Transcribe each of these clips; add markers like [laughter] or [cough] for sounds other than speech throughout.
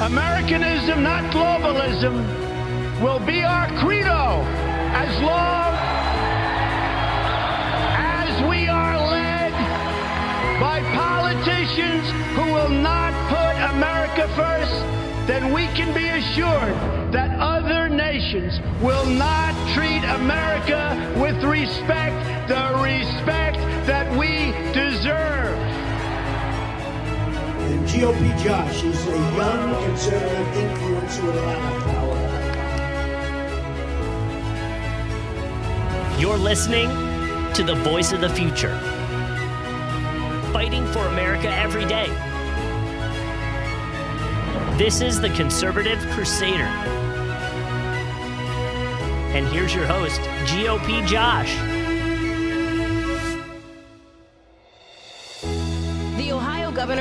Americanism, not globalism, will be our credo as long as we are led by politicians who will not put America first, then we can be assured that other nations will not treat America with respect, the respect that we deserve. GOP Josh is a young conservative influencer with a lot of power. You're listening to the voice of the future, fighting for America every day. This is the Conservative Crusader. And here's your host, GOP Josh.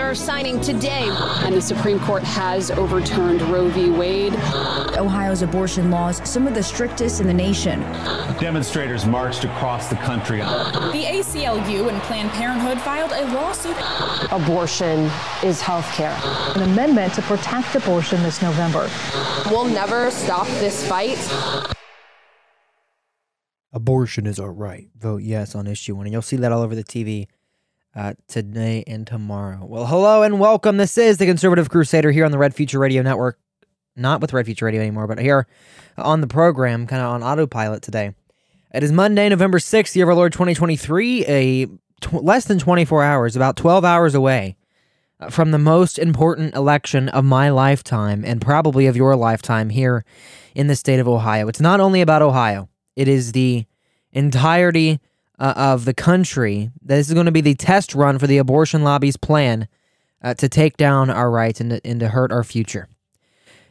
Ohio governor signing today. And the Supreme Court has overturned Roe v. Wade. Ohio's abortion laws, some of the strictest in the nation. Demonstrators marched across the country. The ACLU and Planned Parenthood filed a lawsuit. Abortion is health care. An amendment to protect abortion this November. We'll never stop this fight. Abortion is our right. Vote yes on issue one. And you'll see that all over the TV uh, today and tomorrow. Well, hello and welcome. This is the Conservative Crusader here on the Red Future Radio Network. Not with Red Future Radio anymore, but here on the program, kind of on autopilot today. It is Monday, November 6th, year of our Lord 2023, a tw- less than 24 hours, about 12 hours away uh, from the most important election of my lifetime and probably of your lifetime here in the state of Ohio. It's not only about Ohio, it is the entirety uh, of the country. This is going to be the test run for the abortion lobby's plan uh, to take down our rights and to, and to hurt our future.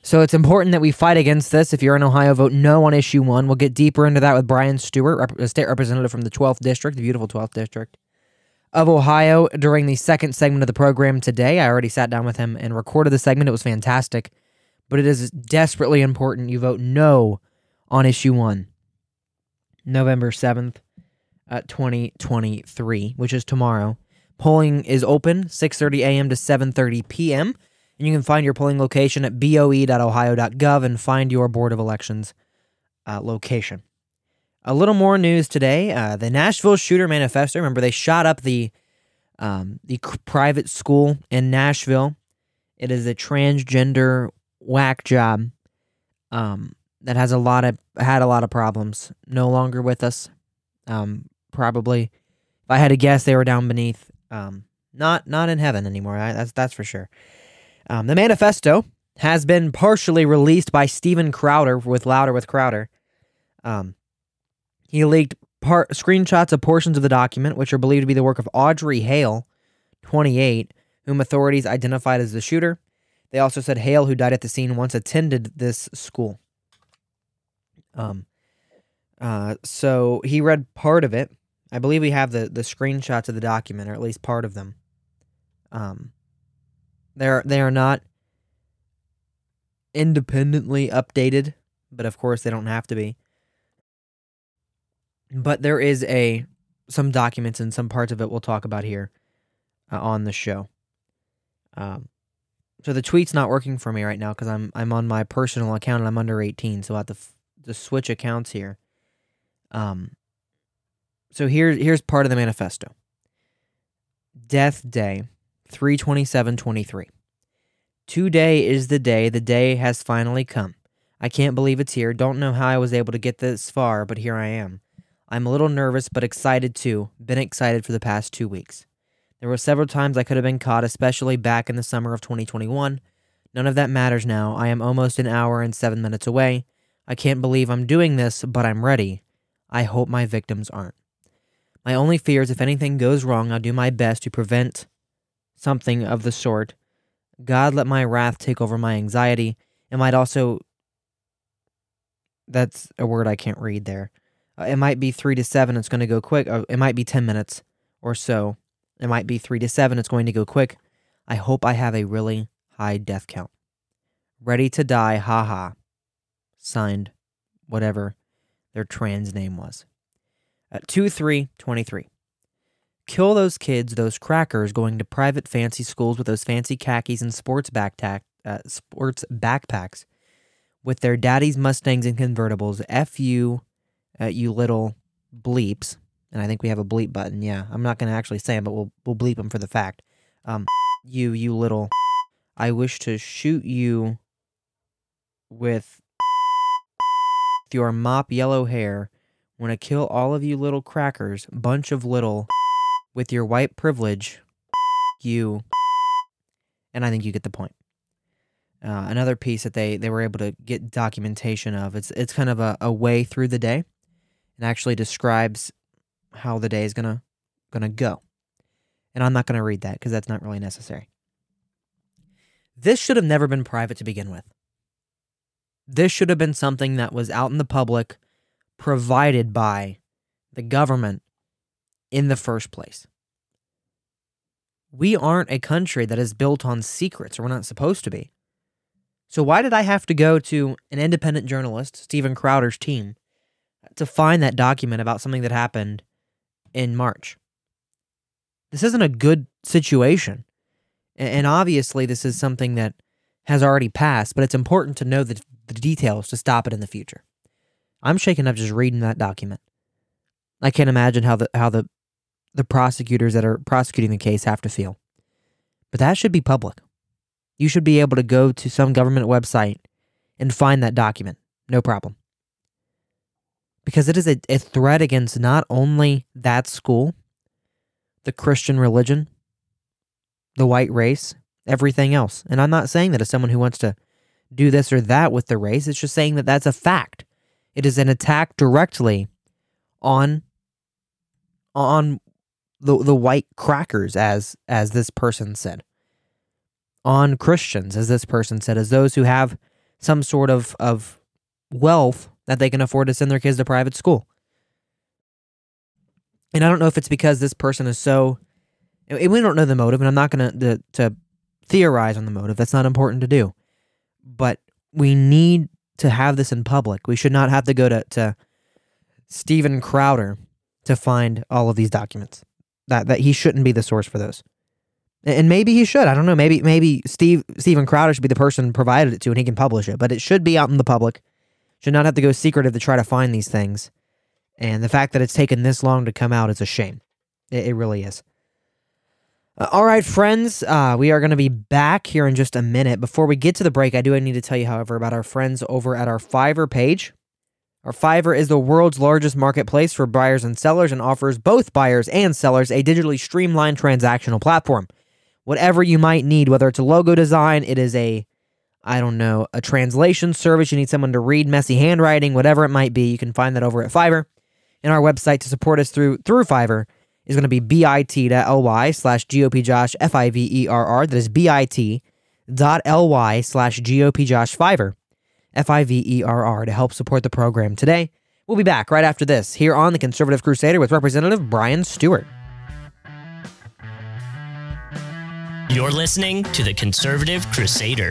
So it's important that we fight against this. If you're in Ohio, vote no on issue one. We'll get deeper into that with Brian Stewart, rep- a state representative from the 12th district, the beautiful 12th district of Ohio, during the second segment of the program today. I already sat down with him and recorded the segment. It was fantastic. But it is desperately important you vote no on issue one. November 7th, uh, 2023, which is tomorrow. Polling is open 6:30 a.m. to 7:30 p.m. and you can find your polling location at boe.ohio.gov and find your board of elections uh, location. A little more news today: uh, the Nashville shooter manifesto. Remember, they shot up the um, the private school in Nashville. It is a transgender whack job um, that has a lot of had a lot of problems. No longer with us. Um, probably, if I had to guess, they were down beneath. Um, not not in heaven anymore. I, that's that's for sure. Um, the manifesto has been partially released by Steven Crowder with Louder with Crowder. Um, he leaked part screenshots of portions of the document, which are believed to be the work of Audrey Hale, 28, whom authorities identified as the shooter. They also said Hale, who died at the scene, once attended this school. Um, uh, so he read part of it. I believe we have the the screenshots of the document, or at least part of them. Um, they're they are not independently updated, but of course they don't have to be. But there is a some documents and some parts of it we'll talk about here uh, on the show. Um, so the tweet's not working for me right now because I'm I'm on my personal account and I'm under 18, so I have to f- to switch accounts here. Um. So here here's part of the manifesto. Death Day, 32723. Today is the day. The day has finally come. I can't believe it's here. Don't know how I was able to get this far, but here I am. I'm a little nervous, but excited too. Been excited for the past two weeks. There were several times I could have been caught, especially back in the summer of 2021. None of that matters now. I am almost an hour and seven minutes away. I can't believe I'm doing this, but I'm ready. I hope my victims aren't. My only fear is if anything goes wrong, I'll do my best to prevent something of the sort. God, let my wrath take over my anxiety. It might also. That's a word I can't read there. Uh, it might be three to seven. It's going to go quick. Uh, it might be 10 minutes or so. It might be three to seven. It's going to go quick. I hope I have a really high death count. Ready to die, haha. Signed, whatever their trans name was. At 2 3 23. Kill those kids, those crackers going to private fancy schools with those fancy khakis and sports, backpack, uh, sports backpacks with their daddy's Mustangs and convertibles. F you, uh, you little bleeps. And I think we have a bleep button. Yeah, I'm not going to actually say them, but we'll, we'll bleep them for the fact. Um, you, you little. I wish to shoot you with your mop yellow hair. Want to kill all of you little crackers, bunch of little, with your white privilege, you. And I think you get the point. Uh, another piece that they, they were able to get documentation of. It's it's kind of a, a way through the day, and actually describes how the day is gonna gonna go. And I'm not gonna read that because that's not really necessary. This should have never been private to begin with. This should have been something that was out in the public, provided by the government in the first place. We aren't a country that is built on secrets, or we're not supposed to be. So, why did I have to go to an independent journalist, Steven Crowder's team, to find that document about something that happened in March? This isn't a good situation. And obviously, this is something that has already passed, but it's important to know the, the details to stop it in the future. I'm shaken up just reading that document. I can't imagine how the how the the prosecutors that are prosecuting the case have to feel. But that should be public. You should be able to go to some government website and find that document. No problem. Because it is a, a threat against not only that school, the Christian religion, the white race, everything else. And I'm not saying that as someone who wants to do this or that with the race, it's just saying that that's a fact. It is an attack directly on on the the white crackers as as this person said. On Christians as this person said as those who have some sort of of wealth that they can afford to send their kids to private school. And I don't know if it's because this person is so we don't know the motive, and I'm not going to to theorize on the motive. That's not important to do. But we need to have this in public. We should not have to go to, to Steven Crowder to find all of these documents. That that he shouldn't be the source for those. And maybe he should. I don't know. Maybe maybe Steve Steven Crowder should be the person provided it to and he can publish it. But it should be out in the public. Should not have to go secretive to try to find these things. And the fact that it's taken this long to come out is a shame. It, it really is. Uh, all right, friends, uh, we are going to be back here in just a minute. Before we get to the break, I do need to tell you, however, about our friends over at our Fiverr page. Our Fiverr is the world's largest marketplace for buyers and sellers and offers both buyers and sellers a digitally streamlined transactional platform. Whatever you might need, whether it's a logo design, it is a, I don't know, a translation service, you need someone to read messy handwriting, whatever it might be, you can find that over at Fiverr. And our website to support us through through Fiverr is going to be bit.ly slash GOPJosh F-I-V-E-R-R. That is bit.ly slash GOPJosh Fiverr, F-I-V-E-R-R, to help support the program today. We'll be back right after this here on The Conservative Crusader with Representative Brian Stewart. You're listening to The Conservative Crusader.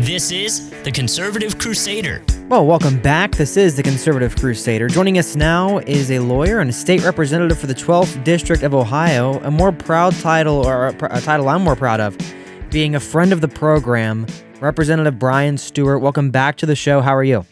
This is The Conservative Crusader. Well, welcome back. This is The Conservative Crusader. Joining us now is a lawyer and a state representative for the 12th District of Ohio, a more proud title, or a, title I'm more proud of, being a friend of the program, Representative Brian Stewart, welcome back to the show. How are you?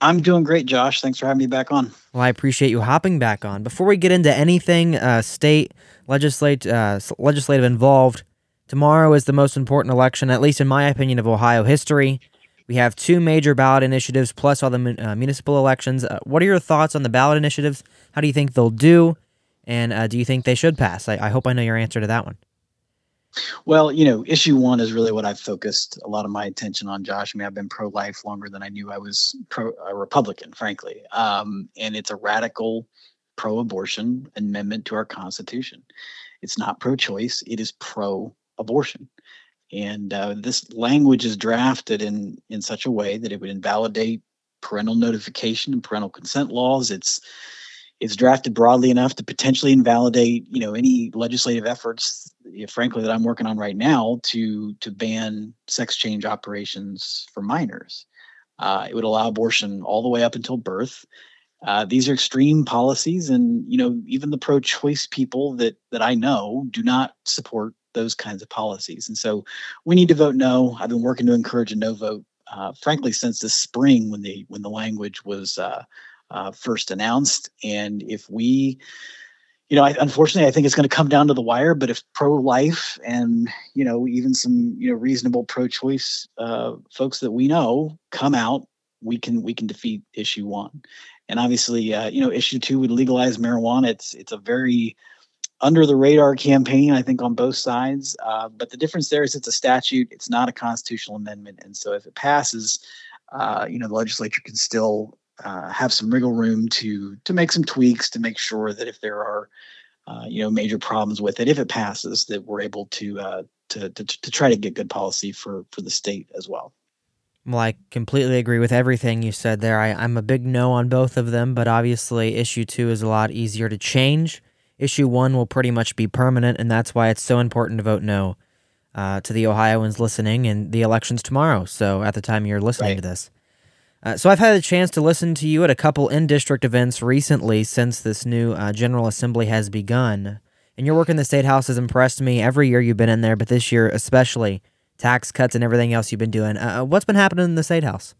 I'm doing great, Josh. Thanks for having me back on. Well, I appreciate you hopping back on. Before we get into anything uh, state legislate, uh, legislative involved, tomorrow is the most important election, at least in my opinion, of Ohio history. We have two major ballot initiatives plus all the uh, municipal elections. Uh, what are your thoughts on the ballot initiatives? How do you think they'll do? And uh, do you think they should pass? I, I hope I know your answer to that one. Well, you know, issue one is really what I've focused a lot of my attention on, Josh. I mean, I've been pro life longer than I knew I was pro a Republican, frankly. Um, and it's a radical pro abortion amendment to our Constitution. It's not pro choice, it is pro abortion. And uh, this language is drafted in, in such a way that it would invalidate parental notification and parental consent laws. It's it's drafted broadly enough to potentially invalidate, you know, any legislative efforts, frankly, that I'm working on right now to to ban sex change operations for minors. Uh, it would allow abortion all the way up until birth. Uh, these are extreme policies, and you know, even the pro-choice people that that I know do not support those kinds of policies. And so, we need to vote no. I've been working to encourage a no vote, uh, frankly, since the spring when the when the language was uh, uh, first announced. And if we, you know, I, unfortunately, I think it's going to come down to the wire. But if pro-life and you know even some you know reasonable pro-choice uh, folks that we know come out, we can we can defeat issue one. And obviously, uh, you know, issue two would legalize marijuana. It's it's a very under the radar campaign, I think, on both sides. Uh, but the difference there is it's a statute, it's not a constitutional amendment. And so if it passes, uh, you know, the legislature can still uh, have some wriggle room to to make some tweaks to make sure that if there are uh, you know major problems with it, if it passes, that we're able to, uh, to to to try to get good policy for for the state as well. Well, I completely agree with everything you said there. I, I'm a big no on both of them, but obviously, issue two is a lot easier to change. Issue one will pretty much be permanent, and that's why it's so important to vote no uh, to the Ohioans listening in the elections tomorrow. So, at the time you're listening right. to this. Uh, so I've had a chance to listen to you at a couple in district events recently since this new uh, General Assembly has begun. And your work in the State House has impressed me every year you've been in there, but this year especially. Tax cuts and everything else you've been doing. Uh, uh what's been happening in the State House?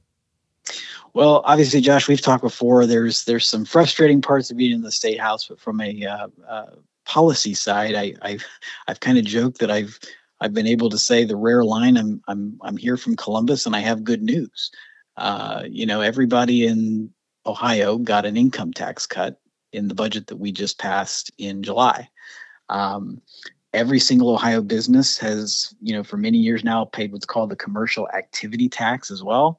Well, obviously, Josh, we've talked before. There's there's some frustrating parts of being in the State House, but from a uh, uh, policy side, I, I've I've kind of joked that I've I've been able to say the rare line. I'm I'm I'm here from Columbus, and I have good news. Uh, you know, everybody in Ohio got an income tax cut in the budget that we just passed in July. Um, every single Ohio business has, you know, for many years now paid what's called the commercial activity tax as well.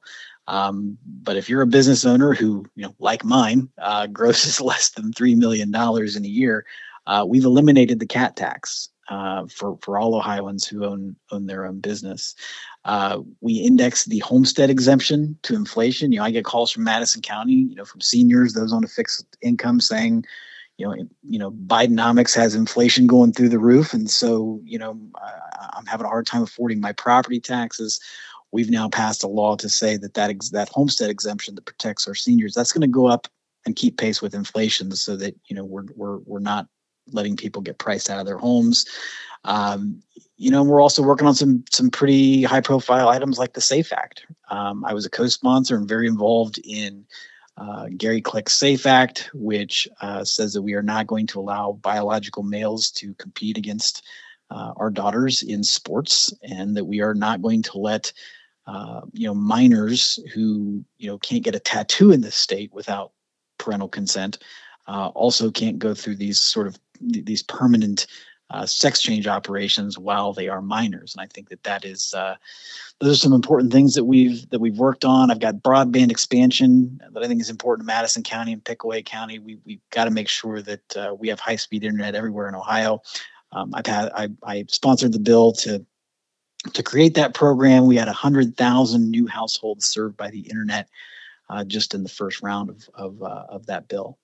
Um, but if you're a business owner who, you know, like mine, uh, [laughs] grosses less than $3 million in a year, uh, we've eliminated the cat tax uh, for for all Ohioans who own own their own business. Uh, we index the homestead exemption to inflation. You know, I get calls from Madison County, you know, from seniors, those on a fixed income, saying, you know, you know, Bidenomics has inflation going through the roof, and so you know, I, I'm having a hard time affording my property taxes. We've now passed a law to say that that ex- that homestead exemption that protects our seniors that's going to go up and keep pace with inflation, so that you know we're we're we're not letting people get priced out of their homes. Um, you know, we're also working on some some pretty high profile items like the SAFE Act. Um, I was a co-sponsor and very involved in uh, Gary Click's SAFE Act, which uh, says that we are not going to allow biological males to compete against uh, our daughters in sports, and that we are not going to let uh, you know minors who you know can't get a tattoo in this state without parental consent uh, also can't go through these sort of these permanent uh, sex change operations while they are minors. And I think that that is uh, those are some important things that we've that we've worked on. I've got broadband expansion that I think is important in Madison County and Pickaway County. We we've got to make sure that uh, we have high speed internet everywhere in Ohio. Um, I've had I, I sponsored the bill to to create that program. We had hundred thousand new households served by the internet uh, just in the first round of of, uh, of that bill.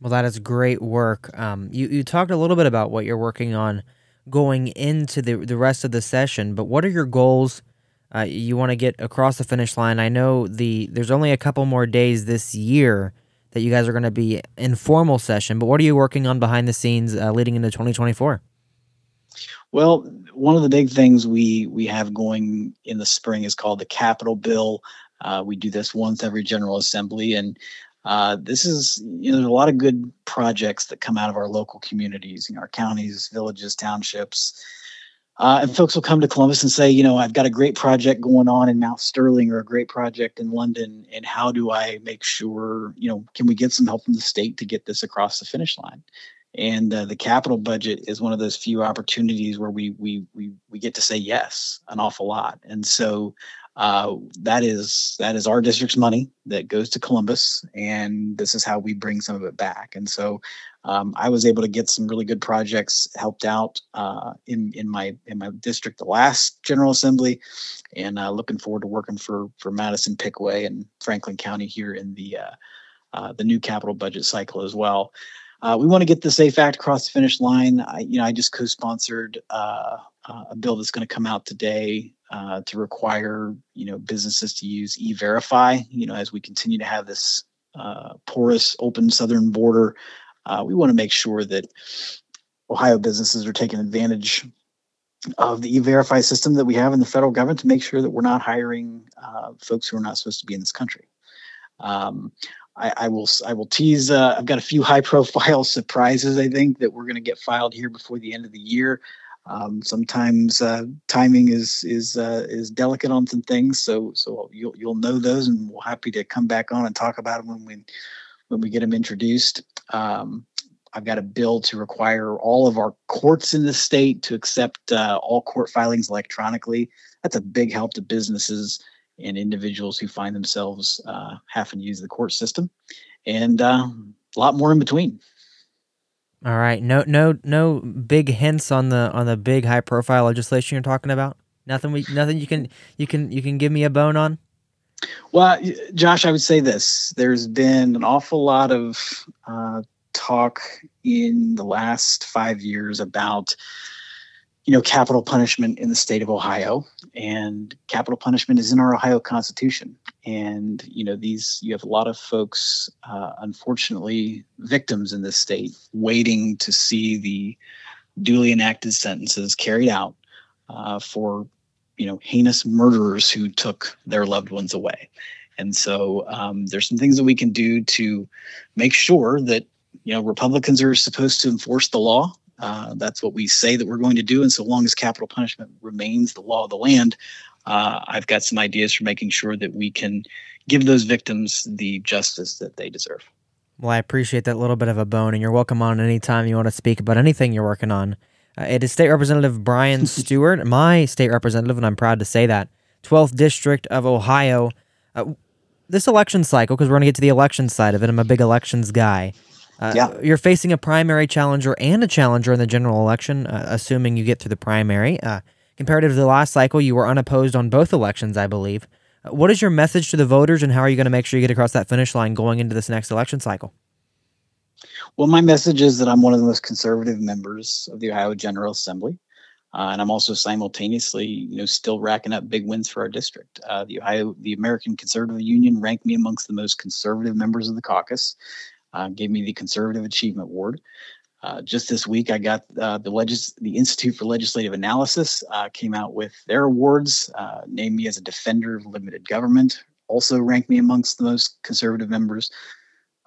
Well, that is great work. Um, you you talked a little bit about what you're working on going into the the rest of the session, but what are your goals? Uh, you want to get across the finish line. I know the there's only a couple more days this year that you guys are going to be in formal session, but what are you working on behind the scenes uh, leading into 2024? Well, one of the big things we we have going in the spring is called the Capital Bill. Uh, we do this once every General Assembly, and uh, this is you know there's a lot of good projects that come out of our local communities, you know, our counties, villages, townships. Uh, and folks will come to Columbus and say, you know, I've got a great project going on in Mount Sterling or a great project in London, and how do I make sure, you know, can we get some help from the state to get this across the finish line? And uh, the capital budget is one of those few opportunities where we we we we get to say yes an awful lot and so uh, that is that is our district's money that goes to Columbus, and this is how we bring some of it back. And so, um, I was able to get some really good projects helped out uh, in in my in my district, the last General Assembly, and uh, looking forward to working for for Madison Pickaway and Franklin County here in the uh, uh, the new capital budget cycle as well. Uh, we want to get the SAFE Act across the finish line. I, you know, I just co-sponsored uh, uh, a bill that's going to come out today uh, to require, you know, businesses to use E-Verify. You know, as we continue to have this uh, porous, open southern border, uh, we want to make sure that Ohio businesses are taking advantage of the E-Verify system that we have in the federal government to make sure that we're not hiring folks who are not supposed to be in this country. Um, I, I, will I will tease. Uh, I've got a few high [laughs] profile surprises. I think that we're going to get filed here before the end of the year. Um, sometimes uh, timing is is uh, is delicate on some things, so so you'll you'll know those, and we're happy to come back on and talk about them when we when we get them introduced. Um, I've got a bill to require all of our courts in the state to accept uh, all court filings electronically. That's a big help to businesses and individuals who find themselves uh, having to use the court system, and uh, a lot more in between. All right, no, no, no big hints on the on the big high profile legislation you're talking about. Nothing we, nothing you can you can you can give me a bone on. Well, Josh, I would say this: there's been an awful lot of uh, talk in the last five years about you know, capital punishment in the state of Ohio, and capital punishment is in our Ohio Constitution. And you know, these you have a lot of folks, uh, unfortunately, victims in this state, waiting to see the duly enacted sentences carried out uh, for you know heinous murderers who took their loved ones away. And so um, there's some things that we can do to make sure that you know Republicans are supposed to enforce the law uh, that's what we say that we're going to do. And so long as capital punishment remains the law of the land, uh, I've got some ideas for making sure that we can give those victims the justice that they deserve. Well, I appreciate that little bit of a bone, and you're welcome on anytime you want to speak about anything you're working on. Uh, it is State Representative Brian [laughs] Stewart, my state representative, and I'm proud to say that. 12th District of Ohio. Uh, this election cycle, because we're going to get to the election side of it, I'm a big elections guy. Uh, yeah. You're facing a primary challenger and a challenger in the general election, uh, assuming you get through the primary. Uh, comparative to the last cycle, you were unopposed on both elections, I believe. Uh, what is your message to the voters, and how are you going to make sure you get across that finish line going into this next election cycle? Well, my message is that I'm one of the most conservative members of the Ohio General Assembly. Uh, and I'm also simultaneously, you know, still racking up big wins for our district. Uh, the Ohio, the American Conservative Union ranked me amongst the most conservative members of the caucus uh, gave me the Conservative Achievement Award. Uh, just this week, I got uh, the legis- the Institute for Legislative Analysis uh, came out with their awards, uh, named me as a defender of limited government, also ranked me amongst the most conservative members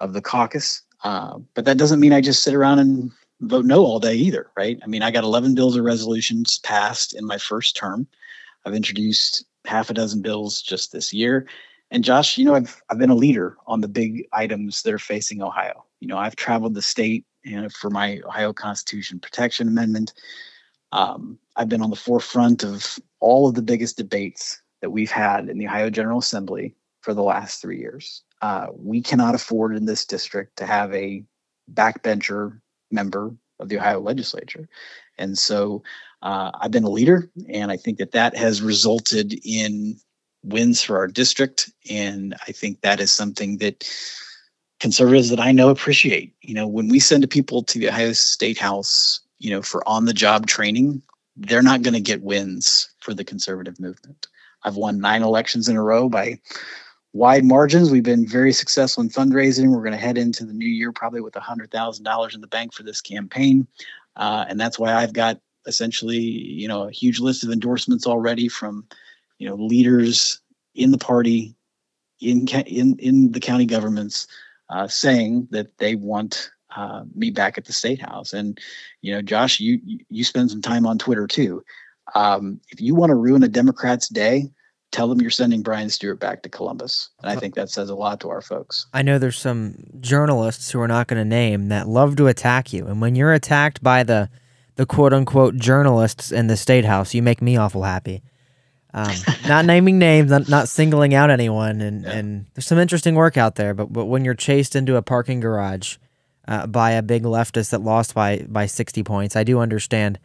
of the caucus. Uh, but that doesn't mean I just sit around and vote no all day either, right? I mean, I got 11 bills or resolutions passed in my first term. I've introduced half a dozen bills just this year, and Josh, you know, I've I've been a leader on the big items that are facing Ohio. You know, I've traveled the state for my Ohio Constitution Protection Amendment. Um, I've been on the forefront of all of the biggest debates that we've had in the Ohio General Assembly for the last three years. Uh, we cannot afford in this district to have a backbencher member of the Ohio legislature. And so uh, I've been a leader, and I think that that has resulted in wins for our district. And I think that is something that conservatives that I know appreciate. You know, when we send people to the Ohio State House, you know, for on the job training, they're not going to get wins for the conservative movement. I've won nine elections in a row by wide margins. We've been very successful in fundraising. We're going to head into the new year probably with $100,000 in the bank for this campaign. Uh, and that's why I've got essentially, you know, a huge list of endorsements already from, you know, leaders in the party, in in in the county governments, uh, saying that they want uh, me back at the state house. And you know, Josh, you you spend some time on Twitter too. Um, if you want to ruin a Democrat's day, tell them you're sending Brian Stewart back to Columbus. And I think that says a lot to our folks. I know there's some journalists who are not going to name that love to attack you. And when you're attacked by the the quote unquote journalists in the state house, you make me awful happy. Um, not naming names, not, not singling out anyone, and, yeah. and there's some interesting work out there. But but when you're chased into a parking garage uh, by a big leftist that lost by by 60 points. I do understand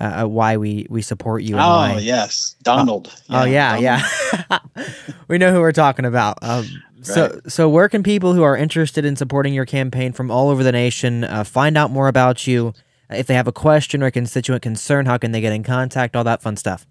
uh, uh why we we support you. Oh why. yes, Donald. Oh, yeah, oh yeah, yeah. [laughs] we know who we're talking about. Um, right. So so where can people who are interested in supporting your campaign from all over the nation uh, find out more about you? If they have a question or a constituent concern, how can they get in contact? All that fun stuff.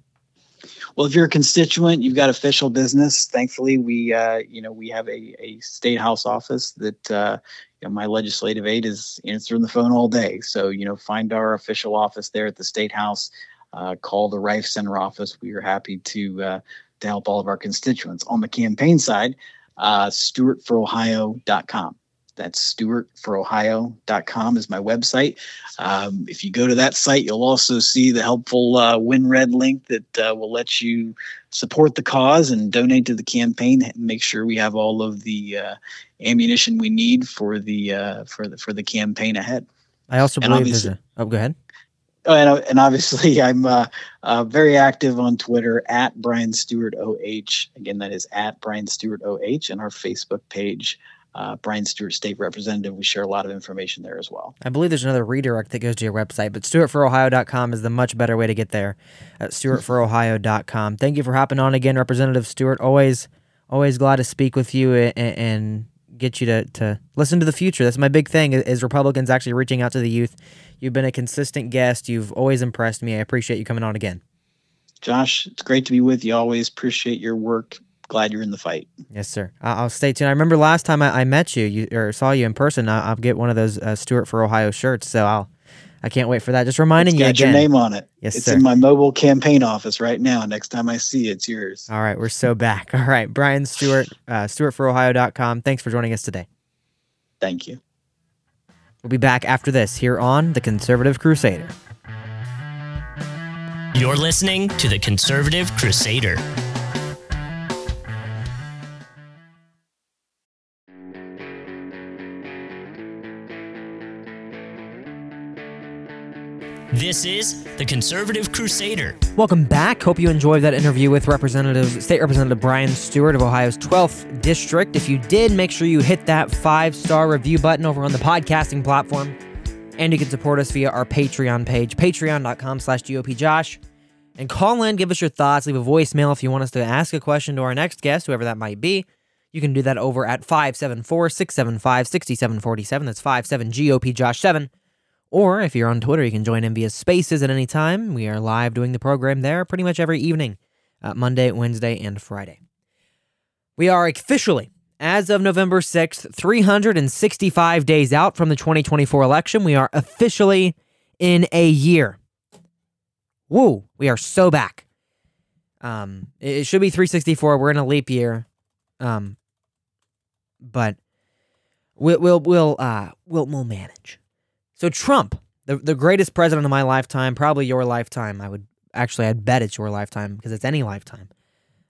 Well, if you're a constituent, you've got official business. Thankfully, we uh, you know we have a, a state house office that uh, you know, my legislative aide is answering the phone all day. So, you know, find our official office there at the State House. Uh, call the Riffe Center office. We are happy to uh, to help all of our constituents. On the campaign side, uh, StewartForOhio.com. That's StewartForOhio.com is my website. Um, if you go to that site, you'll also see the helpful uh, WinRed link that uh, will let you support the cause and donate to the campaign. And make sure we have all of the uh, ammunition we need for the uh, for the for the campaign ahead. I also believe there's a. Oh, go ahead. Oh, and, and obviously, [laughs] I'm uh, uh, very active on Twitter at Brian Stewart OH. Again, that is at Brian Stewart OH, and our Facebook page, uh, Brian Stewart State Representative. We share a lot of information there as well. I believe there's another redirect that goes to your website, but StewartForOhio.com is the much better way to get there. At StewartForOhio.com. Thank you for hopping on again, Representative Stewart. Always, always glad to speak with you and, and get you to, to listen to the future. That's my big thing is Republicans actually reaching out to the youth. You've been a consistent guest. You've always impressed me. I appreciate you coming on again. Josh, it's great to be with you. Always appreciate your work. Glad you're in the fight. Yes, sir. I'll stay tuned. I remember last time I, I met you, you or saw you in person. I'll, I'll get one of those uh, Stewart for Ohio shirts. So I'll I can't wait for that. Just reminding it's you got again. your name on it. Yes, sir. it's sir. in my mobile campaign office right now. Next time I see it, it's yours. All right, we're so back. [laughs] All right, Brian Stewart, uh, StewartForOhio.com. Thanks for joining us today. Thank you. We'll be back after this here on The Conservative Crusader. You're listening to The Conservative Crusader. This is the Conservative Crusader. Welcome back. Hope you enjoyed that interview with Representative State Representative Brian Stewart of Ohio's 12th District. If you did, make sure you hit that five-star review button over on the podcasting platform. And you can support us via our Patreon page, patreon.com slash GOPJosh. And call in, give us your thoughts, leave a voicemail if you want us to ask a question to our next guest, whoever that might be. You can do that over at 574 675 6747. That's 57 GOP Josh 7. Or if you're on Twitter, you can join in via Spaces at any time. We are live doing the program there pretty much every evening, uh, Monday, Wednesday, and Friday. We are officially, as of November 6th, 365 days out from the 2024 election. We are officially in a year. Woo, we are so back. Um, it should be 364. We're in a leap year. Um, but we'll we'll we'll uh we'll we'll manage. So Trump, the the greatest president of my lifetime, probably your lifetime. I would actually I'd bet it's your lifetime because it's any lifetime.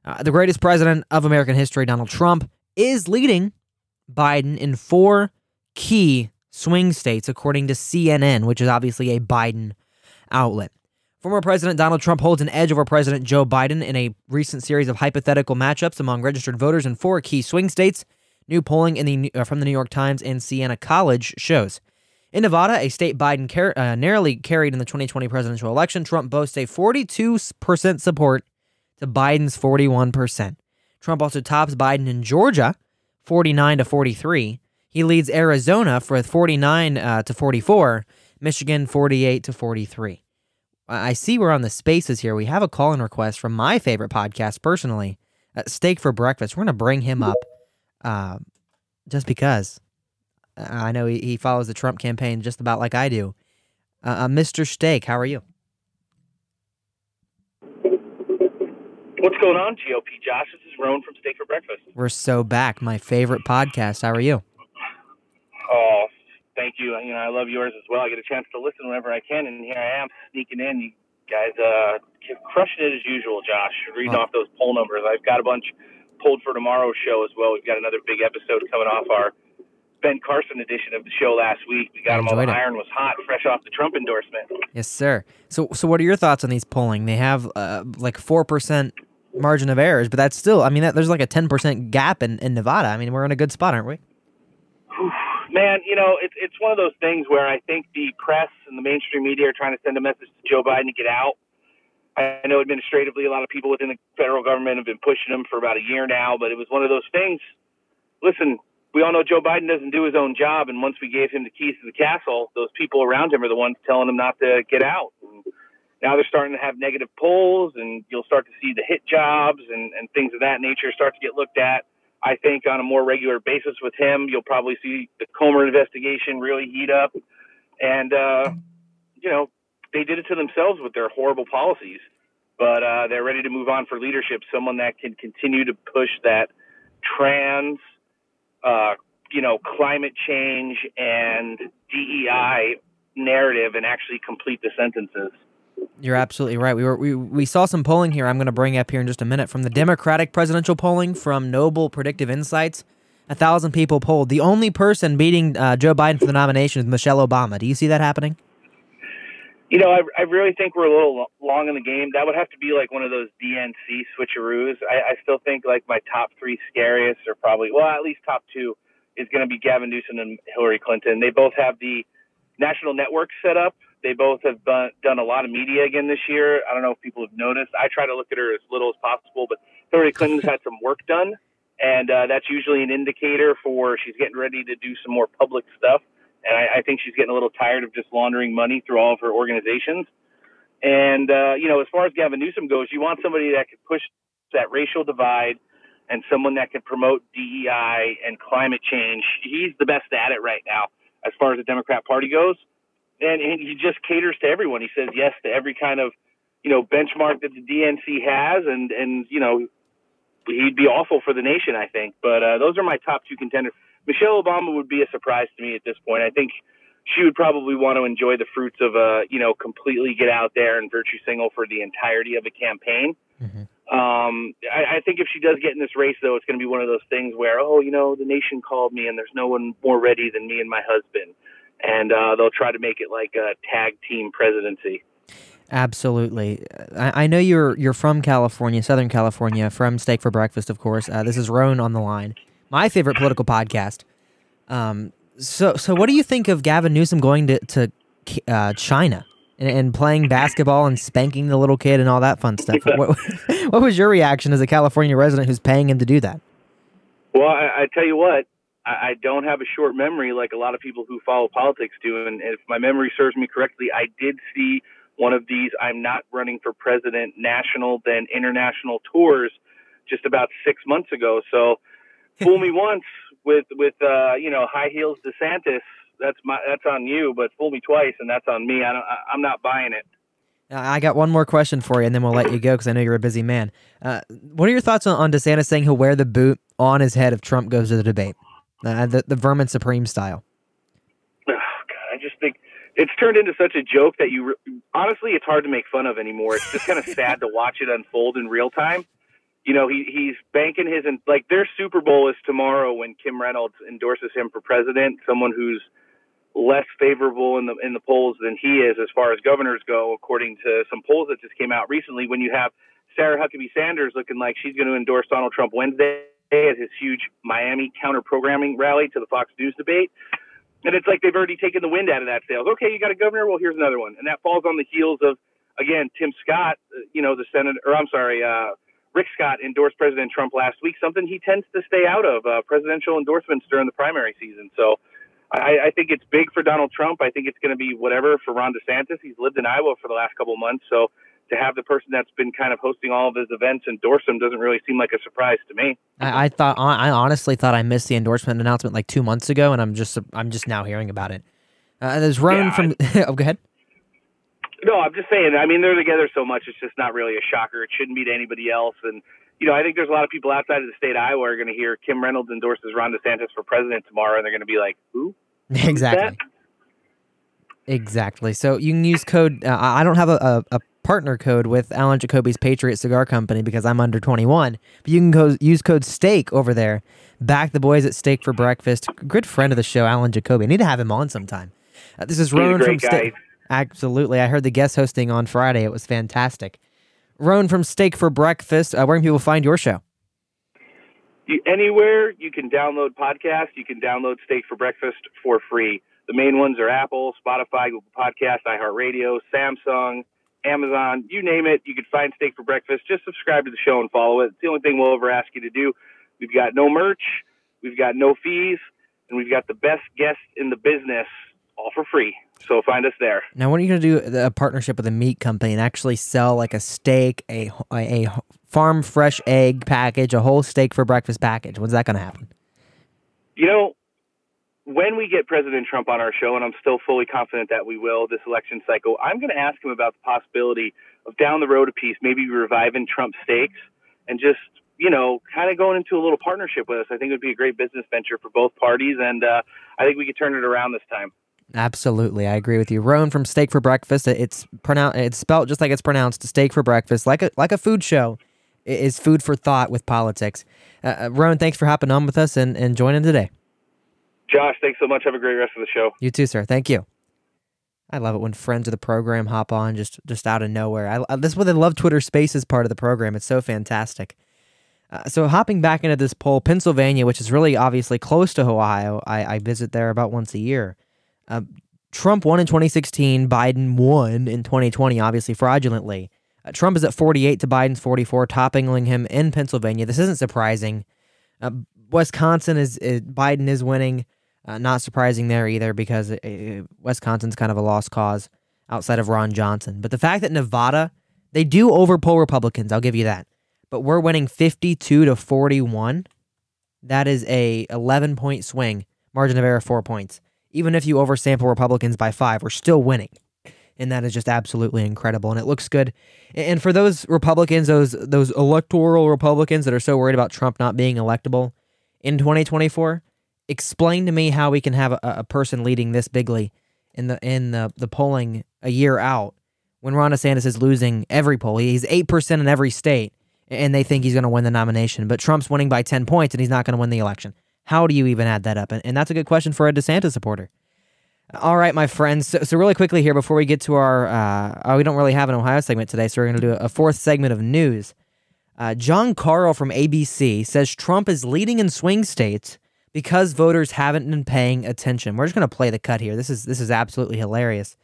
Uh, the greatest president of American history, Donald Trump, is leading Biden in four key swing states, according to CNN, which is obviously a Biden outlet. Former President Donald Trump holds an edge over President Joe Biden in a recent series of hypothetical matchups among registered voters in four key swing states. New polling in the, uh, from the New York Times and Siena College shows. In Nevada, a state Biden car- uh, narrowly carried in the 2020 presidential election, Trump boasts a 42% support to Biden's 41%. Trump also tops Biden in Georgia, 49 to 43. He leads Arizona for 49 uh, to 44, Michigan 48 to 43. I see we're on the spaces here. We have a call-in request from my favorite podcast, personally, Steak for Breakfast. We're going to bring him up uh, just because. I know he, he follows the Trump campaign just about like I do. Uh, uh Mr. Steak, how are you? What's going on, GOP Josh? This is Rone from Steak for Breakfast. We're so back. My favorite podcast. How are you? Oh, thank you. You know, I love yours as well. I get a chance to listen whenever I can, and here I am sneaking in. You guys uh, crushing it as usual, Josh. Reading oh. off those poll numbers. I've got a bunch pulled for tomorrow's show as well. We've got another big episode coming off our – Ben Carson edition of the show last week. We got him all the iron was hot, fresh off the Trump endorsement. Yes, sir. So, so what are your thoughts on these polling? They have uh, like four percent margin of errors, but that's still. I mean, that, there's like a ten percent gap in, in Nevada. I mean, we're in a good spot, aren't we? Man, you know, it's it's one of those things where I think the press and the mainstream media are trying to send a message to Joe Biden to get out. I know administratively, a lot of people within the federal government have been pushing him for about a year now, but it was one of those things. Listen, we all know Joe Biden doesn't do his own job, and once we gave him the keys to the castle, those people around him are the ones telling him not to get out. And now they're starting to have negative polls, and you'll start to see the hit jobs and, and things of that nature start to get looked at. I think on a more regular basis with him, you'll probably see the Comer investigation really heat up, and uh, you know they did it to themselves with their horrible policies, but uh, they're ready to move on for leadership. Someone that can continue to push that trans uh, you know, climate change and DEI narrative and actually complete the sentences. You're absolutely right. We were we, we saw some polling here. I'm going to bring up here in just a minute from the Democratic presidential polling from Noble Predictive Insights. A thousand people polled. The only person beating uh, Joe Biden for the nomination is Michelle Obama. Do you see that happening? You know, I, I really think we're a little long in the game. That would have to be like one of those DNC switcheroos. I, I still think like my top three scariest are probably, well, at least top two is going to be Gavin Newsom and Hillary Clinton. They both have the national network set up. They both have done, done a lot of media again this year. I don't know if people have noticed. I try to look at her as little as possible, but Hillary Clinton's had some work done, and uh, that's usually an indicator for she's getting ready to do some more public stuff and I, I think she's getting a little tired of just laundering money through all of her organizations. And uh, you know, as far as Gavin Newsom goes, you want somebody that could push that racial divide and someone that can promote DEI and climate change. He's the best at it right now, as far as the Democrat Party goes. And, and he just caters to everyone. He says yes to every kind of, you know, benchmark that the DNC has, and and you know, he'd be awful for the nation, I think. But uh, those are my top two contenders. Michelle Obama would be a surprise to me at this point. I think she would probably want to enjoy the fruits of a, you know, completely get out there and virtue signal for the entirety of a campaign. Mm-hmm. Um, I, I think if she does get in this race, though, it's going to be one of those things where, oh, you know, the nation called me and there's no one more ready than me and my husband. And uh, they'll try to make it like a tag team presidency. Absolutely. I, I, know you're you're from California, Southern California, from Steak for Breakfast, of course. Uh, this is Rone on the line my favorite political podcast. Um, so, so what do you think of Gavin Newsom going to to uh, China and, and, playing basketball and spanking the little kid and all that fun stuff? what, [laughs] what, was your reaction as a California resident who's paying him to do that? Well, I, I tell you what, I, I, don't have a short memory like a lot of people who follow politics do, and if my memory serves me correctly, I did see one of these "I'm not running for president" national then international tours just about six months ago. So fool me once with with uh, you know high heels DeSantis. That's my that's on you, but fool me twice, and that's on me. I don't, I, I'm not buying it. I got one more question for you, and then we'll let you go because I know you're a busy man. Uh, what are your thoughts on, on DeSantis saying he'll wear the boot on his head if Trump goes to the debate, uh, the the Vermin Supreme style? Oh, God, I just think it's turned into such a joke that you re- honestly it's hard to make fun of anymore. It's just kind of [laughs] sad to watch it unfold in real time you know, he he's banking his and like their Super Bowl is tomorrow when Kim Reynolds endorses him for president, someone who's less favorable in the in the polls than he is as far as governors go, according to some polls that just came out recently. When you have Sarah Huckabee Sanders looking like she's going to endorse Donald Trump Wednesday at his huge Miami counter programming rally to the Fox News debate. And it's like they've already taken the wind out of that sails. Okay, you got a governor. Well, here's another one, and that falls on the heels of again Tim Scott, uh, you know, the senator, or I'm sorry, uh, Rick Scott endorsed President Trump last week, something he tends to stay out of uh, presidential endorsements during the primary season. So I, I think it's big for Donald Trump. I think it's going to be whatever for Ron DeSantis. He's lived in Iowa for the last couple of months. So to have the person that's been kind of hosting all of his events endorse him doesn't really seem like a surprise to me. I, I thought I honestly thought I missed the endorsement announcement like two months ago, and I'm just I'm just now hearing about it. Uh, there's Ronan yeah, from. [laughs] oh, go ahead. No, I'm just saying. I mean, they're together so much; it's just not really a shocker. It shouldn't be to anybody else. And you know, I think there's a lot of people outside of the state of Iowa are going to hear Kim Reynolds endorses Ron DeSantis for president tomorrow, and they're going to be like, "Who?" [laughs] Exactly. Exactly. So you can use code. Uh, I don't have a, a, a, partner code with Alan Jacoby's Patriot Cigar Company because I'm under 21. But you can go use code STEAK over there. Back the boys at Steak for Breakfast. Good friend of the show, Alan Jacoby. I need to have him on sometime. Uh, this is Rone from Steak. Absolutely. I heard the guest hosting on Friday. It was fantastic. Rone from Steak for Breakfast. Uh, where can people find your show? Anywhere you can download podcasts, you can download Steak for Breakfast for free. The main ones are Apple, Spotify, Google Podcast, iHeartRadio, Samsung, Amazon, you name it. You can find Steak for Breakfast. Just subscribe to the show and follow it. It's the only thing we'll ever ask you to do. We've got no merch, we've got no fees, and we've got the best guests in the business all for free. So find us there. Now, when are you going to do a partnership with a meat company and actually sell like a steak, a, a farm fresh egg package, a whole steak for breakfast package? When's that going to happen? You know, when we get President Trump on our show, and I'm still fully confident that we will this election cycle, I'm going to ask him about the possibility of down the road a piece, maybe reviving Trump steaks and just, you know, kind of going into a little partnership with us. I think it would be a great business venture for both parties, and uh, I think we could turn it around this time. Absolutely, I agree with you. Rone from Steak for Breakfast. It's pronounced. It's spelled just like it's pronounced. Steak for Breakfast, like a like a food show, it is food for thought with politics. Uh, uh Rone, thanks for hopping on with us and, and joining today. Josh, thanks so much. Have a great rest of the show. You too, sir. Thank you. I love it when friends of the program hop on just just out of nowhere. I, I this is what I love Twitter Spaces part of the program. It's so fantastic. Uh, so hopping back into this poll, Pennsylvania, which is really obviously close to Ohio, I, I visit there about once a year. Uh, Trump won in 2016. Biden won in 2020, obviously fraudulently. Uh, Trump is at 48 to Biden's 44, toppling him in Pennsylvania. This isn't surprising. Uh, Wisconsin is, is, Biden is winning. Uh, not surprising there either because uh, Wisconsin's kind of a lost cause outside of Ron Johnson. But the fact that Nevada, they do overpoll Republicans, I'll give you that. But we're winning 52 to 41. That is a 11 point swing, margin of error 4 points. Even if you oversample Republicans by 5, we're still winning. And that is just absolutely incredible and it looks good. And for those Republicans, those those electoral Republicans that are so worried about Trump not being electable in 2024, explain to me how we can have a, a person leading this bigly in the in the, the polling a year out when Ron DeSantis is losing every poll. He's 8% in every state, and they think he's going to win the nomination. But Trump's winning by 10 points, and he's not going to win the election. How do you even add that up? And, and that's a good question for a DeSantis supporter. All right, my friends. So, so really quickly here, before we get to our, uh, oh, we don't really have an Ohio segment today, so we're going to do a fourth segment of news. Uh, Jon Karl from ABC says Trump is leading in swing states because voters haven't been paying attention. We're just going to play the cut here. This is this is absolutely hilarious.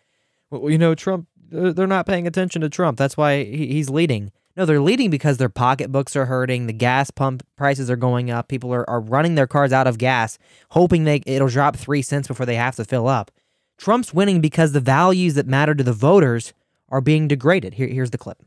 Well, you know, Trump, they're not paying attention to Trump. That's why he's leading. No, they're leading because their pocketbooks are hurting. The gas pump prices are going up. People are, are running their cars out of gas, hoping they it'll drop three cents before they have to fill up. Trump's winning because the values that matter to the voters are being degraded. Here, here's the clip.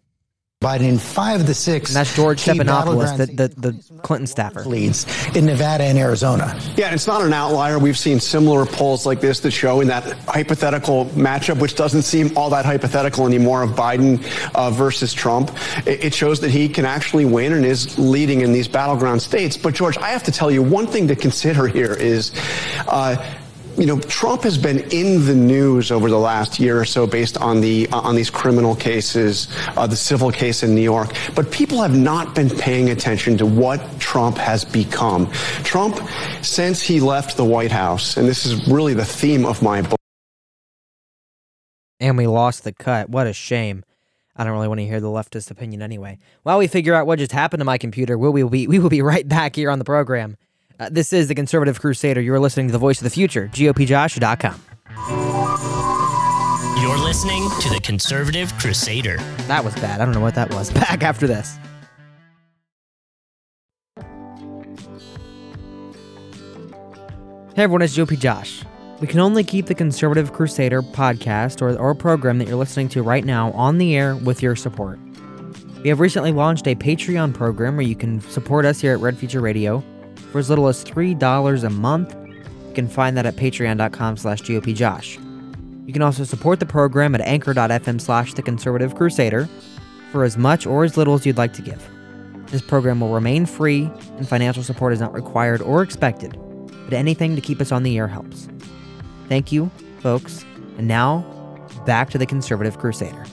Biden five of the six. And that's George Stephanopoulos, the, the, the, Clinton staffer. Leads in Nevada and Arizona. Yeah, it's not an outlier. We've seen similar polls like this that show in that hypothetical matchup, which doesn't seem all that hypothetical anymore, of Biden uh, versus Trump. It, it, shows that he can actually win and is leading in these battleground states. But, George, I have to tell you, one thing to consider here is. Uh, you know, Trump has been in the news over the last year or so based on the uh, on these criminal cases, uh, the civil case in New York. But people have not been paying attention to what Trump has become. Trump, since he left the White House, and this is really the theme of my book. And we lost the cut. What a shame. I don't really want to hear the leftist opinion anyway. While we figure out what just happened to my computer, we will be we will be right back here on the program. Uh, this is the Conservative Crusader. You're listening to the voice of the future, GOPJosh.com. You're listening to the Conservative Crusader. That was bad. I don't know what that was. [laughs] Back after this. Hey everyone, it's GOP Josh. We can only keep the Conservative Crusader podcast or, or program that you're listening to right now on the air with your support. We have recently launched a Patreon program where you can support us here at Red Future Radio for as little as $3 a month. You can find that at patreon.com slash GOPJosh. You can also support the program at anchor.fm slash the conservative crusader for as much or as little as you'd like to give. This program will remain free and financial support is not required or expected, but anything to keep us on the air helps. Thank you, folks. And now, back to the conservative crusader.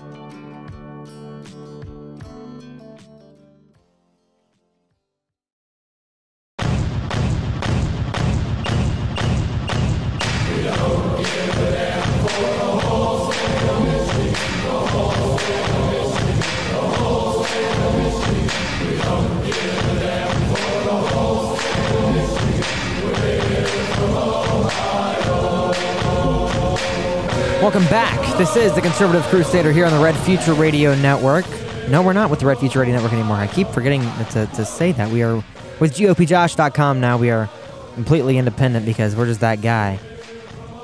Conservative Crusader here on the Red Future Radio Network. No, we're not with the Red Future Radio Network anymore. I keep forgetting to, to say that. We are with GOPJosh.com now. We are completely independent because we're just that guy.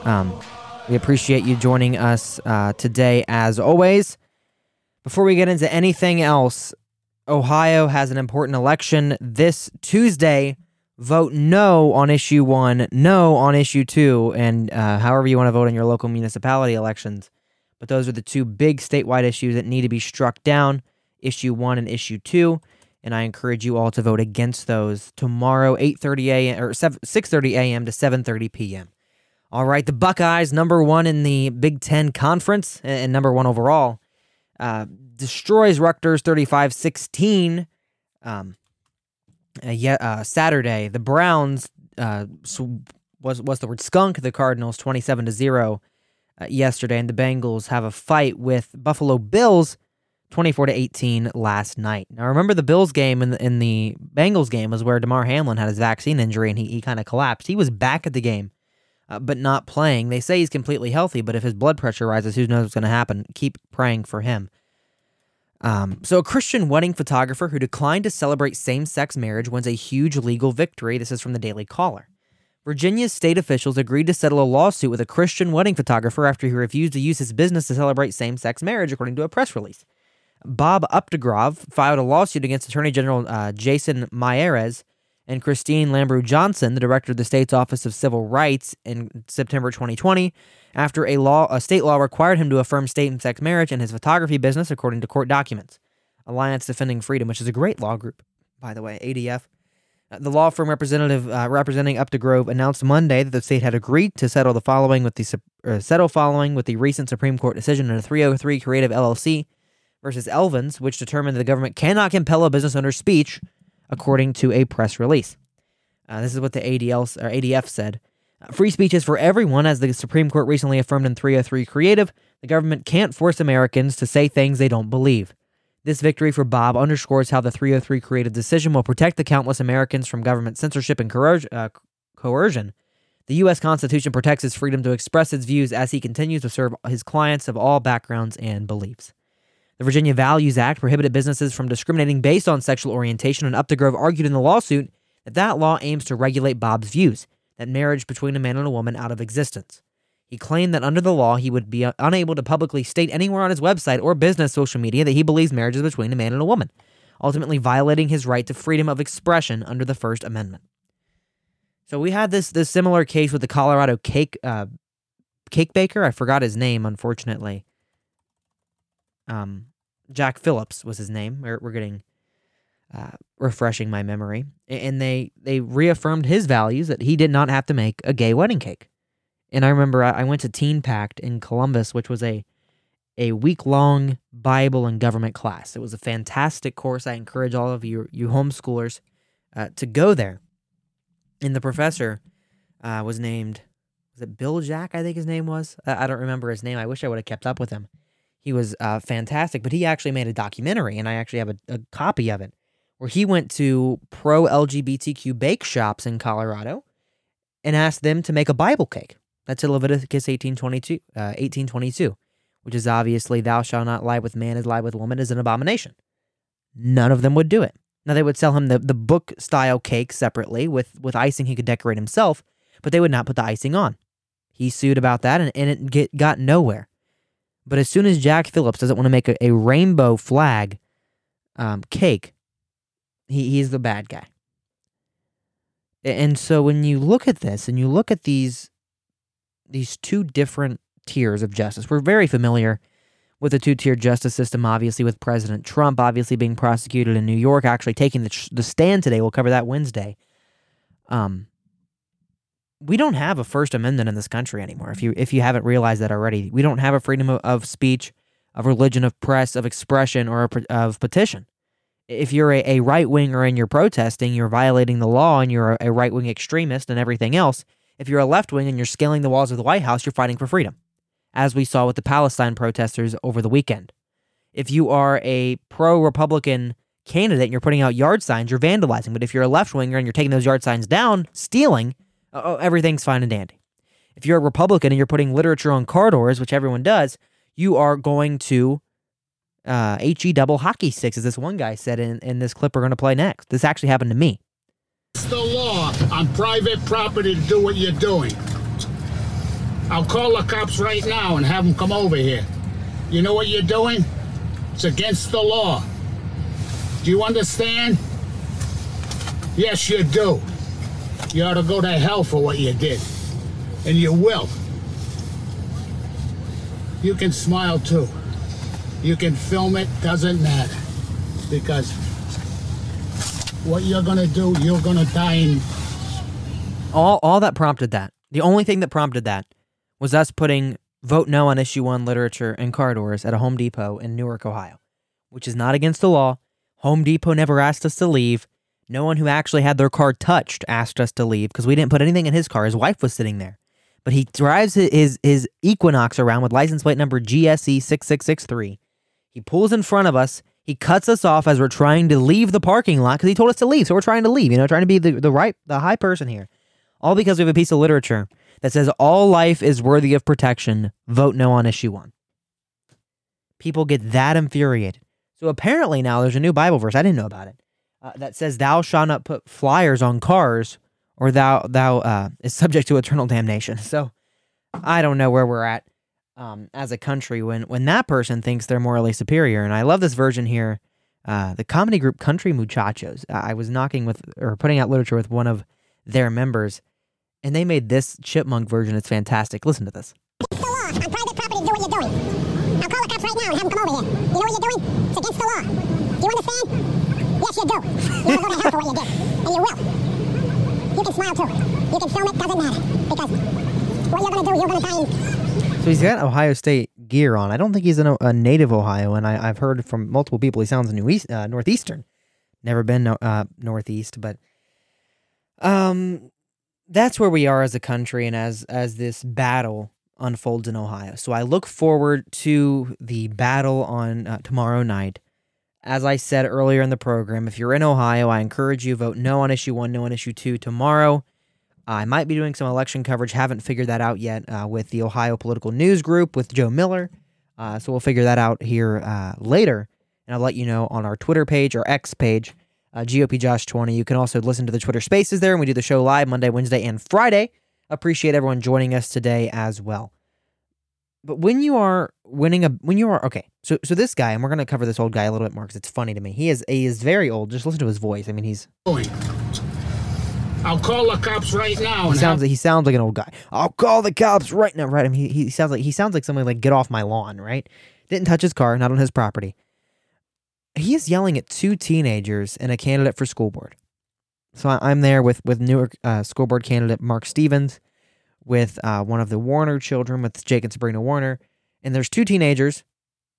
Um, we appreciate you joining us uh, today, as always. Before we get into anything else, Ohio has an important election this Tuesday vote no on issue one, no on issue two, and uh, however you want to vote in your local municipality elections. But those are the two big statewide issues that need to be struck down issue one and issue two. And I encourage you all to vote against those tomorrow, 8:30 a.m. or 6:30 a.m. to 7:30 p.m. All right, the Buckeyes, number one in the Big Ten Conference and number one overall, uh, destroys Rutgers 35-16. Um, uh, yeah, uh, Saturday, the Browns uh, was was the word skunk the Cardinals twenty seven to zero uh, yesterday, and the Bengals have a fight with Buffalo Bills twenty four to eighteen last night. Now remember the Bills game and the, in the Bengals game was where Damar Hamlin had his vaccine injury and he he kind of collapsed. He was back at the game. Uh, but not playing. They say he's completely healthy, but if his blood pressure rises, who knows what's going to happen? Keep praying for him. Um, so, a Christian wedding photographer who declined to celebrate same sex marriage wins a huge legal victory. This is from the Daily Caller. Virginia's state officials agreed to settle a lawsuit with a Christian wedding photographer after he refused to use his business to celebrate same sex marriage, according to a press release. Bob Updegrove filed a lawsuit against Attorney General uh, Jason Miyares and Christine Lambrew Johnson, the director of the state's Office of Civil Rights, in September 2020 after a law a state law required him to affirm same-sex marriage in his photography business according to court documents. Alliance Defending Freedom, which is a great law group, by the way, ADF. Uh, the law firm representative uh, representing Updegrove announced Monday that the state had agreed to settle the following with the uh, settle following with the recent Supreme Court decision in a 303 Creative LLC versus Elenis, which determined that the government cannot compel a business owner's speech, according to a press release. Uh, this is what the ADL or ADF said. Free speech is for everyone, as the Supreme Court recently affirmed in 303 Creative. The government can't force Americans to say things they don't believe. This victory for Bob underscores how the 303 Creative decision will protect the countless Americans from government censorship and uh, coercion. The U.S. Constitution protects his freedom to express his views as he continues to serve his clients of all backgrounds and beliefs. The Virginia Values Act prohibited businesses from discriminating based on sexual orientation, and Updegrove argued in the lawsuit that that law aims to regulate Bob's views that marriage between a man and a woman out of existence. He claimed that under the law, he would be unable to publicly state anywhere on his website or business social media that he believes marriage is between a man and a woman, ultimately violating his right to freedom of expression under the First Amendment. So we had this this similar case with the Colorado cake uh, cake baker. I forgot his name, unfortunately. Um, Jack Phillips was his name. We're, we're getting uh, refreshing my memory. And they they reaffirmed his values that he did not have to make a gay wedding cake. And I remember I went to TeenPact in Columbus, which was a a week long Bible and government class. It was a fantastic course. I encourage all of you you homeschoolers uh, to go there. And the professor uh, was named was it Bill Jack? I think his name was. I don't remember his name. I wish I would have kept up with him. He was uh, fantastic, but he actually made a documentary, and I actually have a, a copy of it where he went to pro LGBTQ bake shops in Colorado and asked them to make a Bible cake. That's in Leviticus 1822, uh, 1822, which is obviously, thou shalt not lie with man as lie with woman is an abomination. None of them would do it. Now, they would sell him the, the book style cake separately with, with icing he could decorate himself, but they would not put the icing on. He sued about that and, and it get, got nowhere. But as soon as Jack Phillips doesn't want to make a, a rainbow flag um, cake, he, he's the bad guy. And so when you look at this and you look at these these two different tiers of justice. We're very familiar with the two tier justice system, obviously, with President Trump obviously being prosecuted in New York, actually taking the, the stand today. We'll cover that Wednesday. Um, we don't have a First Amendment in this country anymore. If you if you haven't realized that already, we don't have a freedom of, of speech, of religion, of press, of expression, or of petition. If you're a, a right winger and you're protesting, you're violating the law and you're a, a right wing extremist and everything else. If you're a left wing and you're scaling the walls of the White House, you're fighting for freedom, as we saw with the Palestine protesters over the weekend. If you are a pro Republican candidate and you're putting out yard signs, you're vandalizing. But if you're a left winger and you're taking those yard signs down, stealing, oh, everything's fine and dandy. If you're a Republican and you're putting literature on car doors, which everyone does, you are going to uh, HE double hockey sticks, as this one guy said in, in this clip we're going to play next. This actually happened to me. It's the law on private property to do what you're doing. I'll call the cops right now and have them come over here. You know what you're doing? It's against the law. Do you understand? Yes, you do. You ought to go to hell for what you did. And you will. You can smile too. You can film it, doesn't matter. Because what you're gonna do, you're gonna die in all all that prompted that. The only thing that prompted that was us putting vote no on issue one literature car doors at a Home Depot in Newark, Ohio, which is not against the law. Home Depot never asked us to leave. No one who actually had their car touched asked us to leave because we didn't put anything in his car. His wife was sitting there. But he drives his, his Equinox around with license plate number GSE 6663. He pulls in front of us. He cuts us off as we're trying to leave the parking lot because he told us to leave. So we're trying to leave, you know, trying to be the, the right, the high person here. All because we have a piece of literature that says all life is worthy of protection. Vote no on issue one. People get that infuriated. So apparently now there's a new Bible verse. I didn't know about it uh, that says, "Thou shalt not put flyers on cars, or thou thou uh, is subject to eternal damnation." [laughs] So I don't know where we're at um, as a country when when that person thinks they're morally superior. And I love this version here. Uh, the comedy group Country Muchachos. I was knocking with or putting out literature with one of their members, and they made this chipmunk version. It's fantastic. Listen to this. It's the law on private property do what you're doing. I'll call the cops right now and have them come over here. You know what you're doing? It's against the law. Do you understand? Yes, you do. You're going to go to hell for what you did. And you will. You can smile too. You can film it, doesn't matter. Because what you're going to do, you're going to die in. So he's got Ohio State gear on. I don't think he's a, a native Ohio, and I, have heard from multiple people he sounds New East, uh, Northeastern. Never been uh, Northeast, but um, that's where we are as a country and as as this battle unfolds in Ohio. So I look forward to the battle on uh, tomorrow night as I said earlier in the program, if you're in Ohio, I encourage you vote no on issue one, no on issue two tomorrow. I might be doing some election coverage. Haven't figured that out yet uh, with the Ohio Political News Group with Joe Miller. Uh, so we'll figure that out here uh, later, and I'll let you know on our Twitter page or X page, uh, GOP Josh 20. You can also listen to the Twitter Spaces there, and we do the show live Monday, Wednesday, and Friday. Appreciate everyone joining us today as well. But when you are winning a, when you are okay, so so this guy, and we're gonna cover this old guy a little bit more because it's funny to me. He is he is very old. Just listen to his voice. I mean, he's. I'll call the cops right now. He sounds have... like he sounds like an old guy. I'll call the cops right now. Right? I mean, he, he sounds like he sounds like somebody like get off my lawn. Right? Didn't touch his car, not on his property. He is yelling at two teenagers and a candidate for school board. So I, am there with with Newark uh, school board candidate Mark Stevens with uh, one of the Warner children, with Jake and Sabrina Warner. And there's two teenagers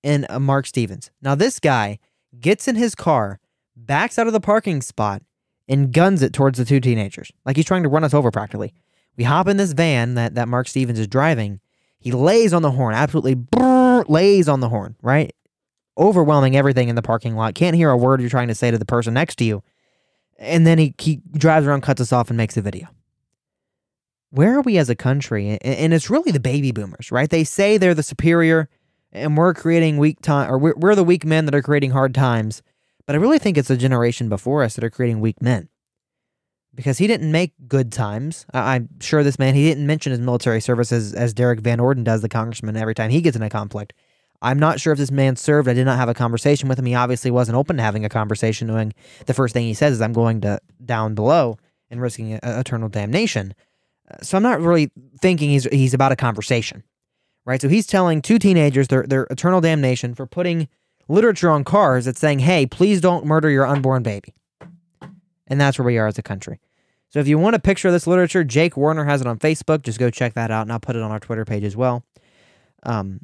and uh, Mark Stevens. Now, this guy gets in his car, backs out of the parking spot, and guns it towards the two teenagers. Like he's trying to run us over practically. We hop in this van that, that Mark Stevens is driving. He lays on the horn, absolutely brrr, lays on the horn, right? Overwhelming everything in the parking lot. Can't hear a word you're trying to say to the person next to you. And then he, he drives around, cuts us off, and makes a video where are we as a country? And it's really the baby boomers, right? They say they're the superior and we're creating weak time or we're, we're the weak men that are creating hard times. But I really think it's the generation before us that are creating weak men. Because he didn't make good times. I, am sure this man, he didn't mention his military service as, as Derrick Van Orden does, the congressman, every time he gets in a conflict. I'm not sure if this man served. I did not have a conversation with him. He obviously wasn't open to having a conversation, knowing the first thing he says is, I'm going to down below and risking eternal damnation. Uh, so I'm not really thinking he's he's about a conversation, right? So he's telling two teenagers their, their eternal damnation for putting literature on cars that's saying, hey, please don't murder your unborn baby. And that's where we are as a country. So if you want a picture of this literature, Jake Warner has it on Facebook. Just go check that out, and I'll put it on our Twitter page as well. Um,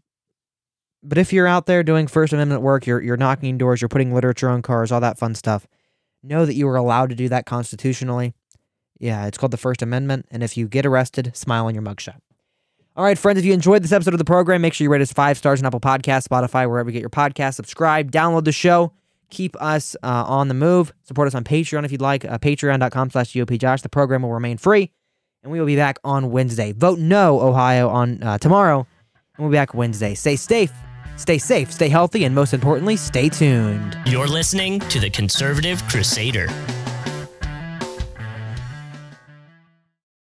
but if you're out there doing First Amendment work, you're you're knocking doors, you're putting literature on cars, all that fun stuff. Know that you are allowed to do that constitutionally. Yeah, it's called the First Amendment, and if you get arrested, smile on your mugshot. All right, friends, if you enjoyed this episode of the program, make sure you rate us five stars on Apple Podcasts, Spotify, wherever you get your podcast. Subscribe, download the show, keep us uh, on the move. Support us on Patreon if you'd like. Uh, Patreon.com slash GOPJosh. The program will remain free, and we will be back on Wednesday. Vote no, Ohio, on uh, tomorrow, and we'll be back Wednesday. Stay safe, stay safe, stay healthy, and most importantly, stay tuned. You're listening to the Conservative Crusader.